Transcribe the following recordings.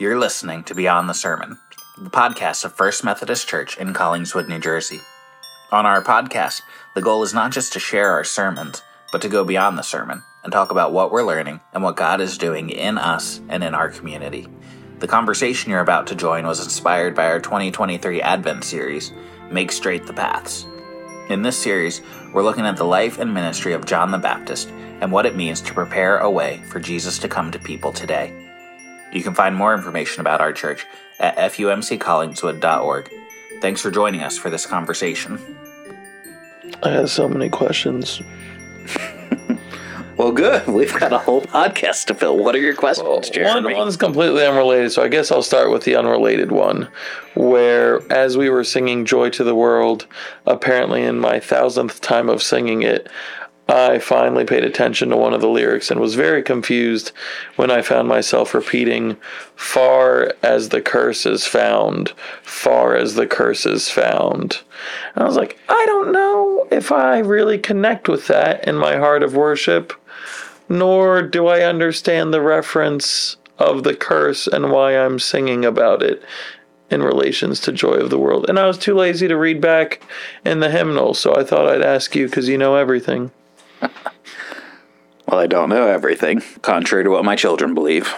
You're listening to Beyond the Sermon, the podcast of First Methodist Church in Collingswood, New Jersey. On our podcast, the goal is not just to share our sermons, but to go beyond the sermon and talk about what we're learning and what God is doing in us and in our community. The conversation you're about to join was inspired by our 2023 Advent series, Make Straight the Paths. In this series, we're looking at the life and ministry of John the Baptist and what it means to prepare a way for Jesus to come to people today. You can find more information about our church at fumccollingswood.org. Thanks for joining us for this conversation. I have so many questions. Well, good. We've got a whole podcast to fill. What are your questions, Jeremy? One, one's completely unrelated, so I guess I'll start with the unrelated one. Where, as we were singing Joy to the World, apparently in my thousandth time of singing it, I finally paid attention to one of the lyrics and was very confused when I found myself repeating, Far as the curse is found, far as the curse is found. And I was like, I don't know if I really connect with that in my heart of worship, nor do I understand the reference of the curse and why I'm singing about it in relations to Joy of the World. And I was too lazy to read back in the hymnal, so I thought I'd ask you because you know everything. Well, I don't know everything, contrary to what my children believe.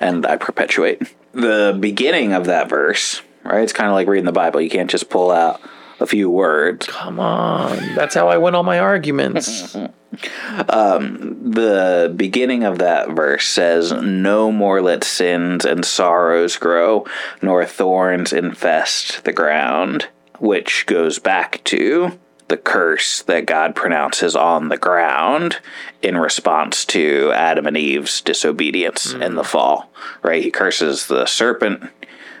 And I perpetuate. The beginning of that verse, right? It's kind of like reading the Bible. You can't just pull out a few words. Come on. That's how I win all my arguments. um, the beginning of that verse says, No more let sins and sorrows grow, nor thorns infest the ground, which goes back to the curse that God pronounces on the ground in response to Adam and Eve's disobedience mm. in the fall. Right? He curses the serpent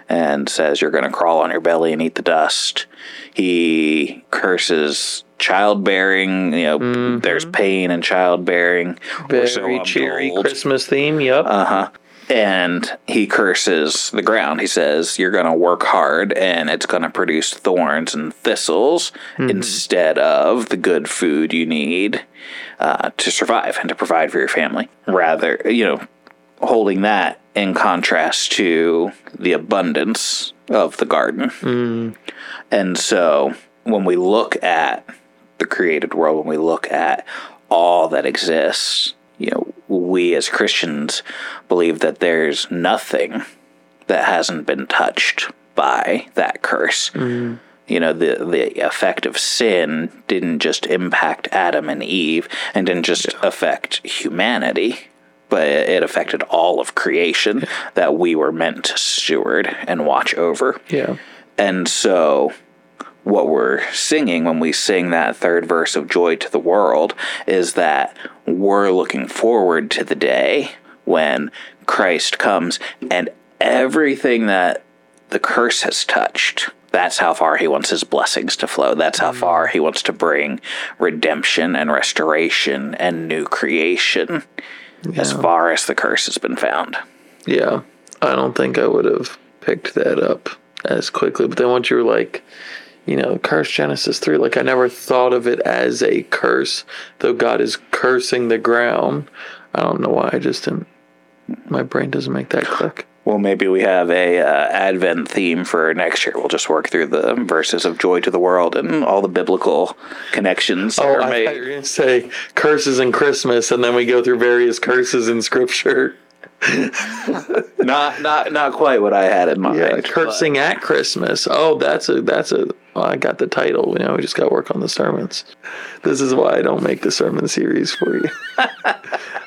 and says, You're going to crawl on your belly and eat the dust. He curses childbearing. You know, mm-hmm. there's pain in childbearing. Very so cheery Christmas theme. Yep. Uh huh and he curses the ground. He says, You're going to work hard and it's going to produce thorns and thistles mm-hmm. instead of the good food you need uh, to survive and to provide for your family. Rather, you know, holding that in contrast to the abundance of the garden. Mm. And so when we look at the created world, when we look at all that exists, you know, we as Christians believe that there's nothing that hasn't been touched by that curse. Mm. You know, the the effect of sin didn't just impact Adam and Eve and didn't just yeah. affect humanity, but it affected all of creation that we were meant to steward and watch over. Yeah. And so what we're singing when we sing that third verse of Joy to the World is that we're looking forward to the day when Christ comes and everything that the curse has touched. That's how far he wants his blessings to flow. That's how mm. far he wants to bring redemption and restoration and new creation yeah. as far as the curse has been found. Yeah. I don't think I would have picked that up as quickly. But then once you were like, you know, curse Genesis 3. Like, I never thought of it as a curse, though God is cursing the ground. I don't know why. I just didn't, my brain doesn't make that click. Well, maybe we have a uh, Advent theme for next year. We'll just work through the verses of joy to the world and all the biblical connections. Oh, I made. thought you were going to say curses and Christmas, and then we go through various curses in Scripture. not not not quite what I had in mind. Yeah, cursing but. at Christmas. Oh, that's a that's a. Well, I got the title. You know, we just got to work on the sermons. This is why I don't make the sermon series for you.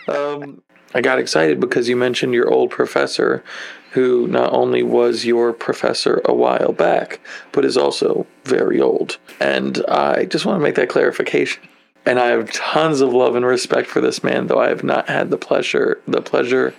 um, I got excited because you mentioned your old professor, who not only was your professor a while back, but is also very old. And I just want to make that clarification and I have tons of love and respect for this man, though I have not had the pleasure the pleasure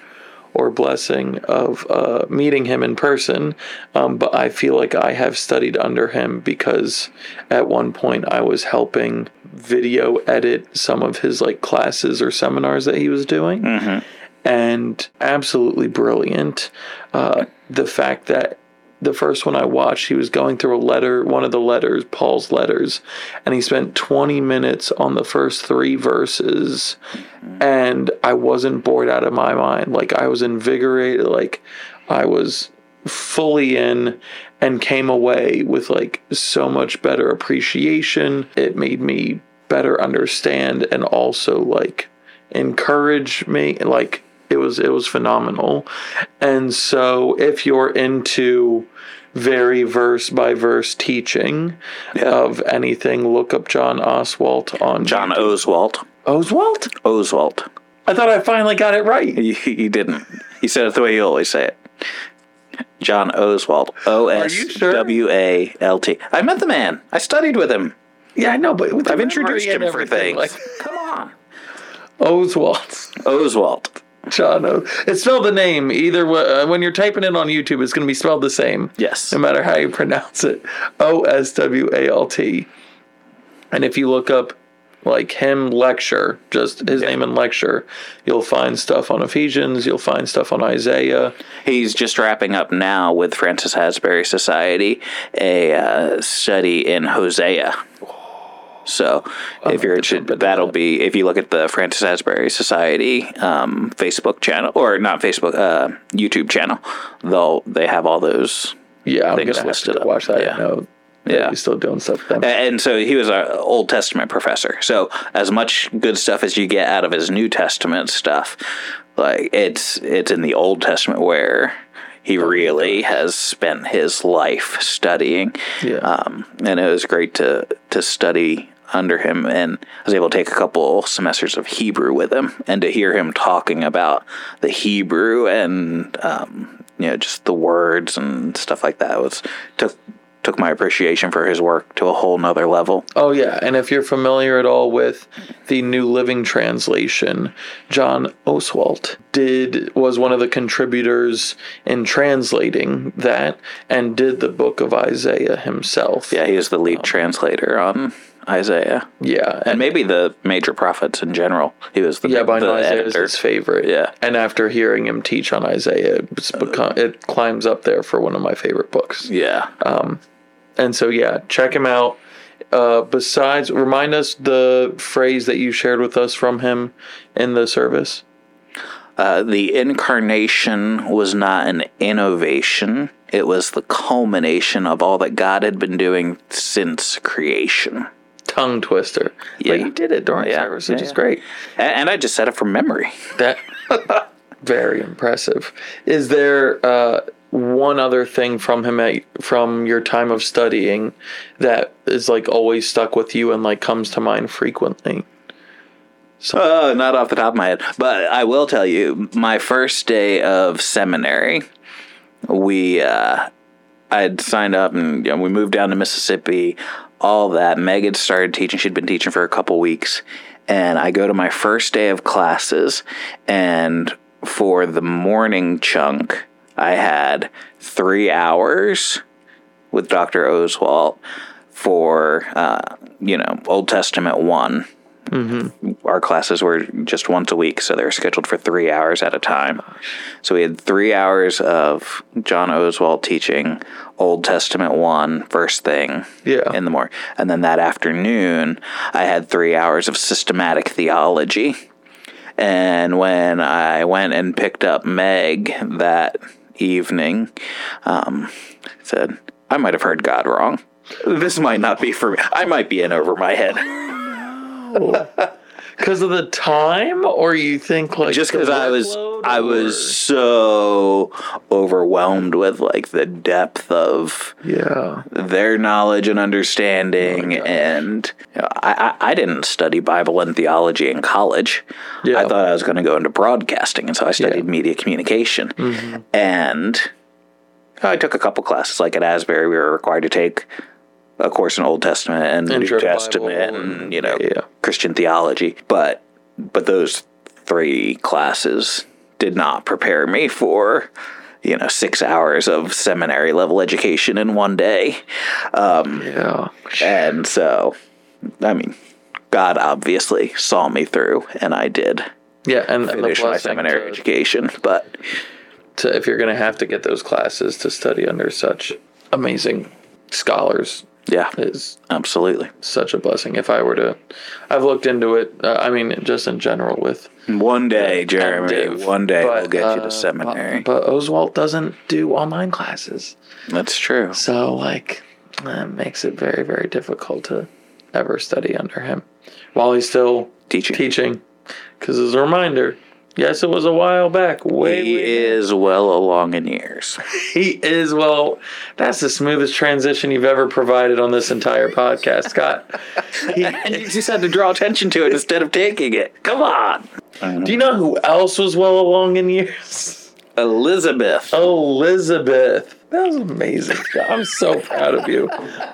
or blessing of uh, meeting him in person, um, but I feel like I have studied under him because at one point I was helping video edit some of his like classes or seminars that he was doing. Mm-hmm. And absolutely brilliant. Uh, the fact that the first one I watched, he was going through a letter, one of the letters, Paul's letters, and he spent 20 minutes on the first three verses. And I wasn't bored out of my mind. Like, I was invigorated. Like, I was fully in and came away with like so much better appreciation. It made me better understand and also like encourage me like it was it was phenomenal. And so if you're into very verse by verse teaching Yeah. of anything, look up John Oswalt on John Oswald. Oswalt? Oswald. I thought I finally got it right. You, you didn't. You said it the way you always say it. John Oswald. O S? W A L T. I met the man. I studied with him. Yeah, I know, but I've introduced him for everything, things. Like Come on. Oswalt. Oswald. John O. It's spelled the name either wa- uh, when you're typing it on YouTube. It's going to be spelled the same. Yes. No matter how you pronounce it. O S W A L T. And if you look up like him lecture, just his name and lecture, you'll find stuff on Ephesians. You'll find stuff on Isaiah. He's just wrapping up now with Francis Asbury Society a uh, study in Hosea. So if you're interested, that'll that. be if you look at the Francis Asbury Society um, Facebook channel or not Facebook uh, YouTube channel, they'll they have all those. Yeah, I'm gonna have listed to watch that. Yeah. Yeah. he's still doing stuff. And so he was an Old Testament professor. So as much good stuff as you get out of his New Testament stuff, like it's it's in the Old Testament where he really has spent his life studying. Yeah. Um, and it was great to to study under him and I was able to take a couple semesters of Hebrew with him and to hear him talking about the Hebrew and um, you know just the words and stuff like that was took took my appreciation for his work to a whole nother level. Oh yeah, and if you're familiar at all with the New Living Translation, John Oswalt did was one of the contributors in translating that and did the book of Isaiah himself. Yeah, he was the lead um, translator on Isaiah Yeah, and maybe the major prophets in general. He was the yeah, by the Isaiah is his favorite. Yeah. and after hearing him teach on Isaiah, it's become, it climbs up there for one of my favorite books. Yeah. And so yeah, check him out. Uh, besides, remind us the phrase that you shared with us from him in the service. Uh, the incarnation was not an innovation. It was the culmination of all that God had been doing since creation. Tongue twister. Yeah. But you did it during Yeah, service, which yeah, is great. A- And I just said it from memory. That very impressive. Is there uh, one other thing from him at, from your time of studying that is like always stuck with you and like comes to mind frequently? Uh, not off the top of my head, but I will tell you, my first day of seminary, we uh, I'd signed up and you know, we moved down to Mississippi. All that. Meg had started teaching; she'd been teaching for a couple weeks, and I go to my first day of classes, and for the morning chunk, I had three hours with Dr. Oswalt for uh, you know Old Testament one our classes were just once a week, so they were scheduled for three hours at a time. So we had three hours of John Oswald teaching Old Testament one first thing Yeah. in the morning, and then that afternoon I had three hours of systematic theology. And when I went and picked up Meg that evening, um, I said I might have heard God wrong. This might not be for me. I might be in over my head. Because of the time, or you think like just because I was I or- was so overwhelmed with like the depth of yeah their knowledge and understanding, and you know, I, I I didn't study Bible and theology in college. Yeah. I thought I was going to go into broadcasting, and so I studied Yeah. Mm-hmm. media communication, and I took a couple classes. Like at Asbury, we were required to take a course in Old Testament and Intro New Testament, Bible and and- you know yeah. Christian theology. But but those three classes did not prepare me for you know six hours of seminary level education in one day, um, yeah and so I mean. God obviously saw me through, and I did yeah, and, and the finish my seminary to- education. But to if you're going to have to get those classes to study under such amazing scholars Yeah, is absolutely. such a blessing. If I were to, I've looked into it. Uh, I mean, just in general with One day, Jeremy. Div, one day but, we'll get you uh, to seminary. But, but Oswald doesn't do online classes, That's true. so like that makes it very very difficult to ever study under him while he's still Teaching. teaching. Because as a reminder, yes, it was a while back. Way, He way is well along in years. He is well. That's the smoothest transition you've ever provided on this entire podcast, Scott. He- and you just had to draw attention to it instead of taking it. Come on. do you know who else was well along in years? Elizabeth. Elizabeth. That was amazing. I'm so proud of you.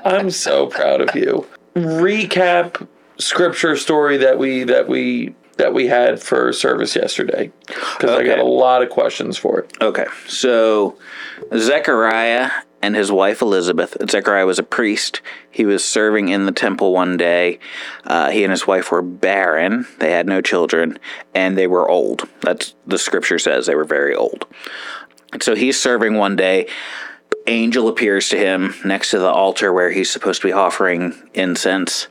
I'm so proud of you. Recap scripture story that we that we that we had for service yesterday because I got a lot of questions for it. Okay, so Zechariah and his wife Elizabeth. Zechariah was a priest. He was serving in the temple one day. Uh, he and his wife were barren. They had no children, and they were old. That's the scripture says they were very old. So he's serving one day. Angel appears to him next to the altar where he's supposed to be offering incense,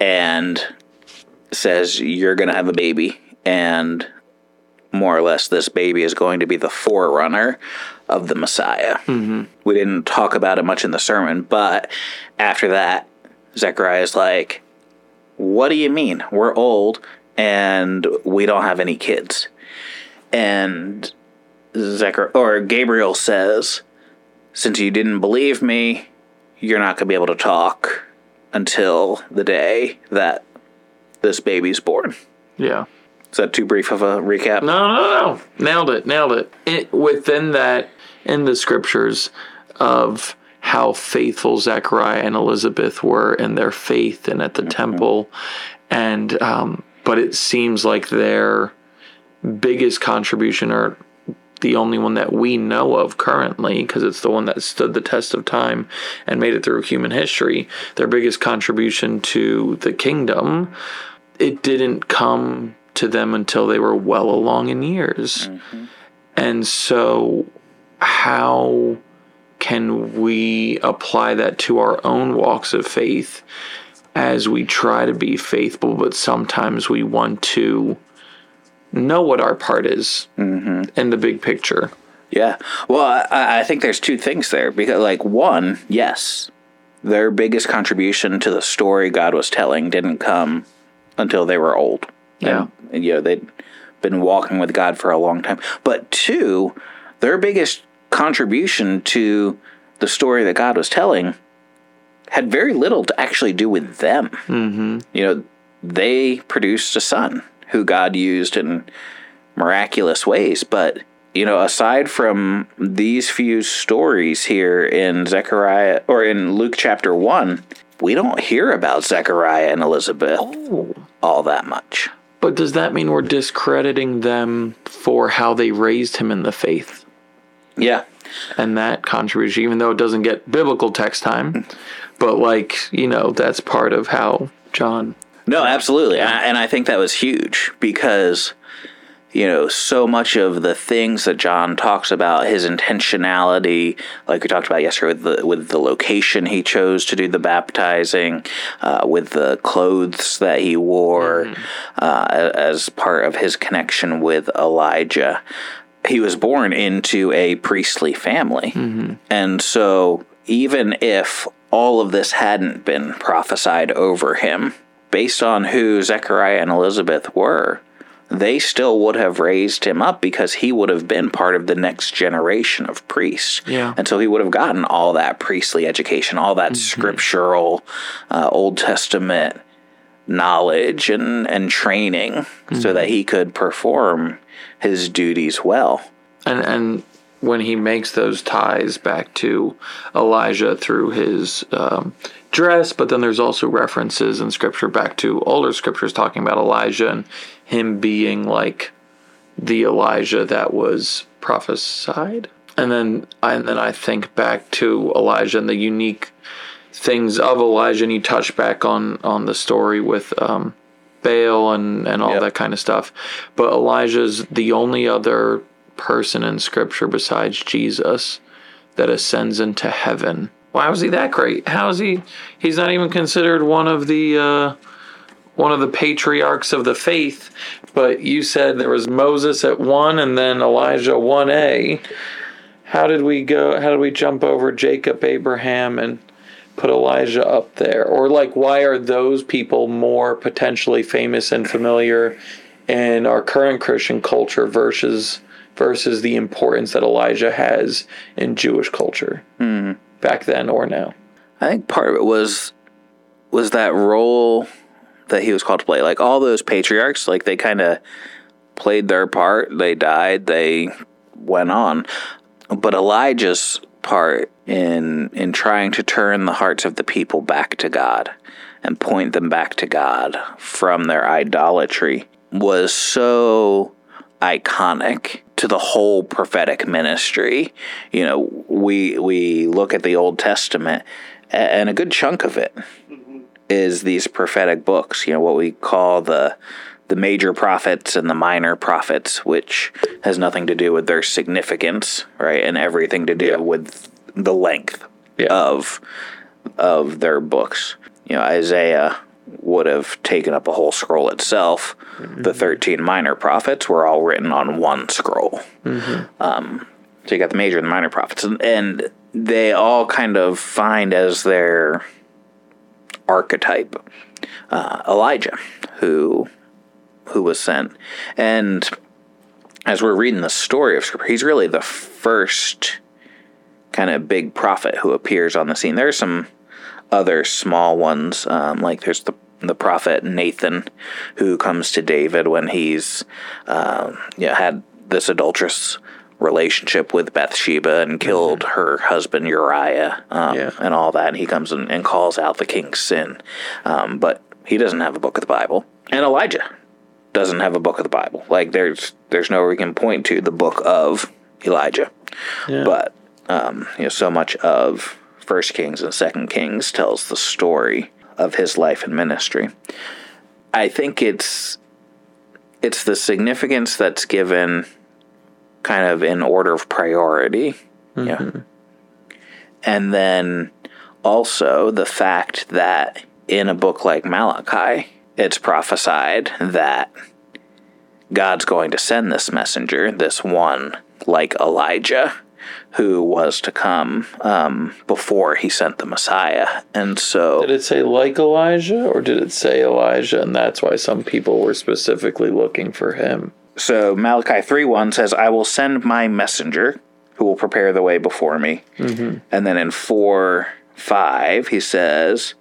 and says, "You're going to have a baby." And more or less this baby is going to be the forerunner of the Messiah. Mm-hmm. We didn't talk about it much in the sermon, but after that, Zechariah is like, What do you mean? We're old and we don't have any kids. And Zechariah, or Gabriel says, Since you didn't believe me, you're not going to be able to talk until the day that this baby's born. Yeah. Is that too brief of a recap? No, no, no. Nailed it. Nailed it. it. Within that, in the scriptures of how faithful Zechariah and Elizabeth were in their faith and at the temple. And, um, but it seems like their biggest contribution, or the only one that we know of currently, because it's the one that stood the test of time and made it through human history, their biggest contribution to the kingdom, it didn't come to them until they were well along in years. Mm-hmm. And so, how can we apply that to our own walks of faith as we try to be faithful, but sometimes we want to know what our part is in the big picture? Yeah. Well, I, I think there's two things there because, like, one, yes, their biggest contribution to the story God was telling didn't come until they were old. Yeah. And, and, you know, they'd been walking with God for a long time. But two, their biggest contribution to the story that God was telling had very little to actually do with them. Mm-hmm. You know, they produced a son who God used in miraculous ways, but you know, aside from these few stories here in Zechariah or in Luke chapter 1, we don't hear about Zechariah and Elizabeth oh. all that much. But does that mean we're discrediting them for how they raised him in the faith? Yeah. and that contribution, even though it doesn't get biblical text time, mm. but like you know, that's part of how John. No, absolutely. I- And I think that was huge because, you know, so much of the things that John talks about, his intentionality, like we talked about yesterday with the, with the location he chose to do the baptizing, uh, with the clothes that he wore uh, as part of his connection with Elijah. He was born into a priestly family. And so, even if all of this hadn't been prophesied over him, based on who Zechariah and Elizabeth were, they still would have raised him up because he would have been part of the next generation of priests. Yeah. And so he would have gotten all that priestly education, all that scriptural uh, Old Testament knowledge and, and training so that he could perform his duties well. And and when he makes those ties back to Elijah through his um, dress, but then there's also references in scripture back to older scriptures talking about Elijah and him being like the Elijah that was prophesied. And then and then I think back to Elijah and the unique things of Elijah, and you touch back on on the story with um, Baal and and all Yep. that kind of stuff. But Elijah's the only other person in Scripture besides Jesus that ascends into heaven. Why was he that great? How is he? He's not even considered one of the uh, one of the patriarchs of the faith. But you said there was Moses at one, and then Elijah one A. How did we go? How did we jump over Jacob, Abraham, and put Elijah up there? Or like, why are those people more potentially famous and familiar in our current Christian culture versus versus the importance that Elijah has in Jewish culture back then or now? I think part of it was was that role that he was called to play. Like all those patriarchs, like they kind of played their part. They died. They went on. But Elijah's part in in trying to turn the hearts of the people back to God and point them back to God from their idolatry was so iconic to the whole prophetic ministry. You know, we we look at the Old Testament and a good chunk of it is these prophetic books, you know, what we call the the major prophets and the minor prophets, which has nothing to do with their significance, right? And everything to do Yeah. with the length Yeah. of of their books. You know, Isaiah would have taken up a whole scroll itself. The 13 minor prophets were all written on one scroll. Um, so you got the major and the minor prophets, and, and they all kind of find as their archetype uh, Elijah, who who was sent, and as we're reading the story of Scripture, he's really the first kind of big prophet who appears on the scene. There's some other small ones, um, like there's the the prophet Nathan, who comes to David when he's um, you know, had this adulterous relationship with Bathsheba and killed her husband Uriah um, Yeah. and all that. And he comes and calls out the king's sin, um, but he doesn't have a book of the Bible. And Elijah doesn't have a book of the Bible. Like there's there's nowhere we can point to the book of Elijah. Yeah. But um, you know, so much of First Kings and Second Kings tells the story of his life and ministry. I think it's it's the significance that's given kind of in order of priority. Yeah. Mm-hmm. And then also the fact that in a book like Malachi, it's prophesied that God's going to send this messenger, this one like Elijah, who was to come um, before he sent the Messiah. And so. Did it say like Elijah, or did it say Elijah, and that's why some people were specifically looking for him? So Malachi 3 1 says, I will send my messenger who will prepare the way before me. And then in 4 5, he says,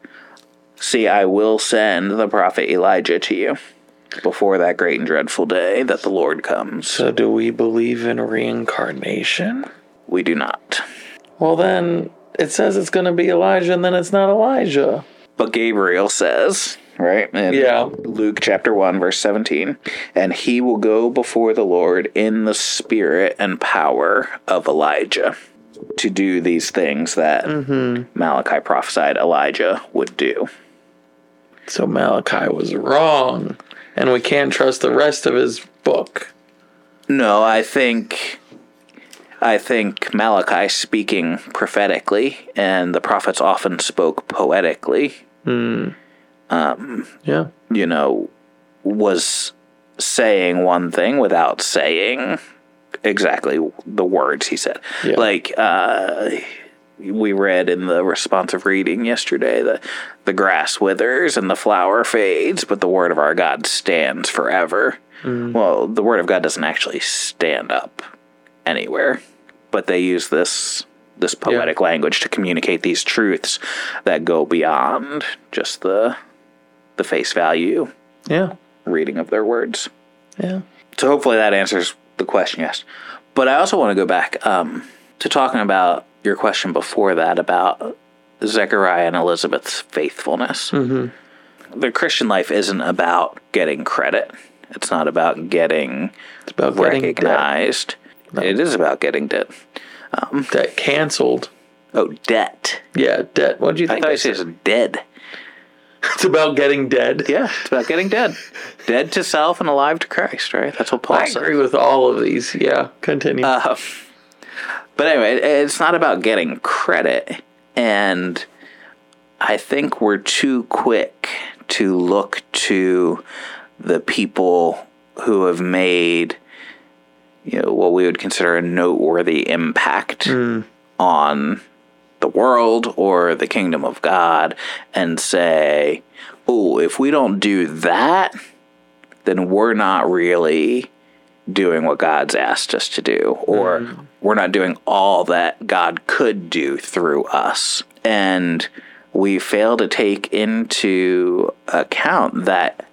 See, I will send the prophet Elijah to you before that great and dreadful day that the Lord comes. So, do we believe in reincarnation? We do not. Well, then it says it's going to be Elijah, and then it's not Elijah. But Gabriel says, right? In Yeah. Luke chapter 1, verse 17, and he will go before the Lord in the spirit and power of Elijah to do these things that mm-hmm. Malachi prophesied Elijah would do. So Malachi was wrong, and we can't trust the rest of his book. No, I think. I think Malachi speaking prophetically, and the prophets often spoke poetically, Yeah. you know, was saying one thing without saying exactly the words he said. Yeah. Like uh, we read in the responsive reading yesterday, the the grass withers and the flower fades, but the word of our God stands forever. Well, the word of God doesn't actually stand up anywhere, but they use this this poetic language to communicate these truths that go beyond just the the face value Yeah. reading of their words. Yeah. So hopefully that answers the question, yes. But I also want to go back um, to talking about your question before that about Zechariah and Elizabeth's faithfulness. Mm-hmm. The Christian life isn't about getting credit. It's not about getting It's about getting recognized. It is about getting debt. debt canceled. Oh, debt. Yeah, debt. What do you I think? thought I you said dead. It's about getting dead. Yeah, it's about getting dead. dead to self and alive to Christ, right? That's what Paul I said. agree with all of these. Yeah, continue. Uh, but anyway, it's not about getting credit. And I think we're too quick to look to the people who have made you know what we would consider a noteworthy impact hmm. on the world or the kingdom of God and say, "Oh, if we don't do that, then we're not really doing what God's asked us to do, or hmm. we're not doing all that God could do through us. And we fail to take into account that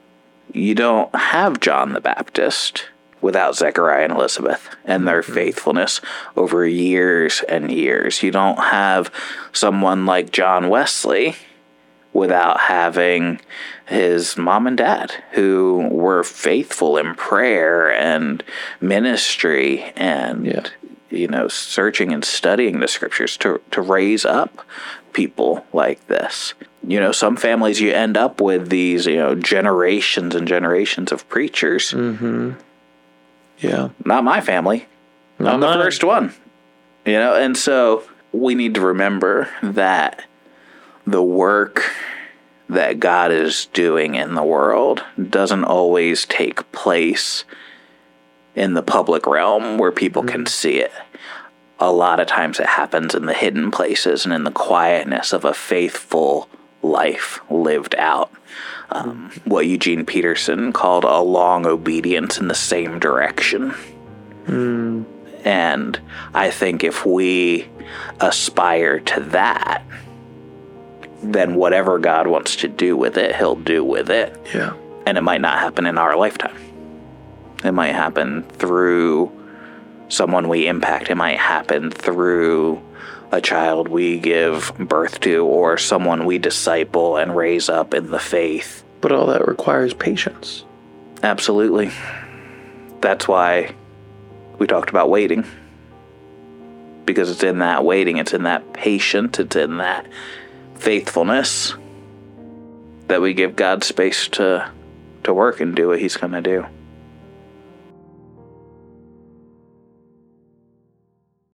you don't have John the Baptist without Zechariah and Elizabeth and their mm-hmm. faithfulness over years and years. You don't have someone like John Wesley without having his mom and dad who were faithful in prayer and ministry and Yeah. you know searching and studying the scriptures to to raise up people like this you know some families you end up with these you know generations and generations of preachers mm-hmm. Yeah. not my family. I'm the mine. first one. You know, and so we need to remember that the work that God is doing in the world doesn't always take place in the public realm where people can mm-hmm. see it. A lot of times it happens in the hidden places and in the quietness of a faithful life lived out. Um, what Eugene Peterson called a long obedience in the same direction. And I think if we aspire to that, then whatever God wants to do with it, He'll do with it. Yeah. And it might not happen in our lifetime. It might happen through someone we impact. It might happen through a child we give birth to or someone we disciple and raise up in the faith. But all that requires patience. Absolutely. That's why we talked about waiting. Because it's in that waiting, it's in that patience, it's in that faithfulness that we give God space to to work and do what he's going to do.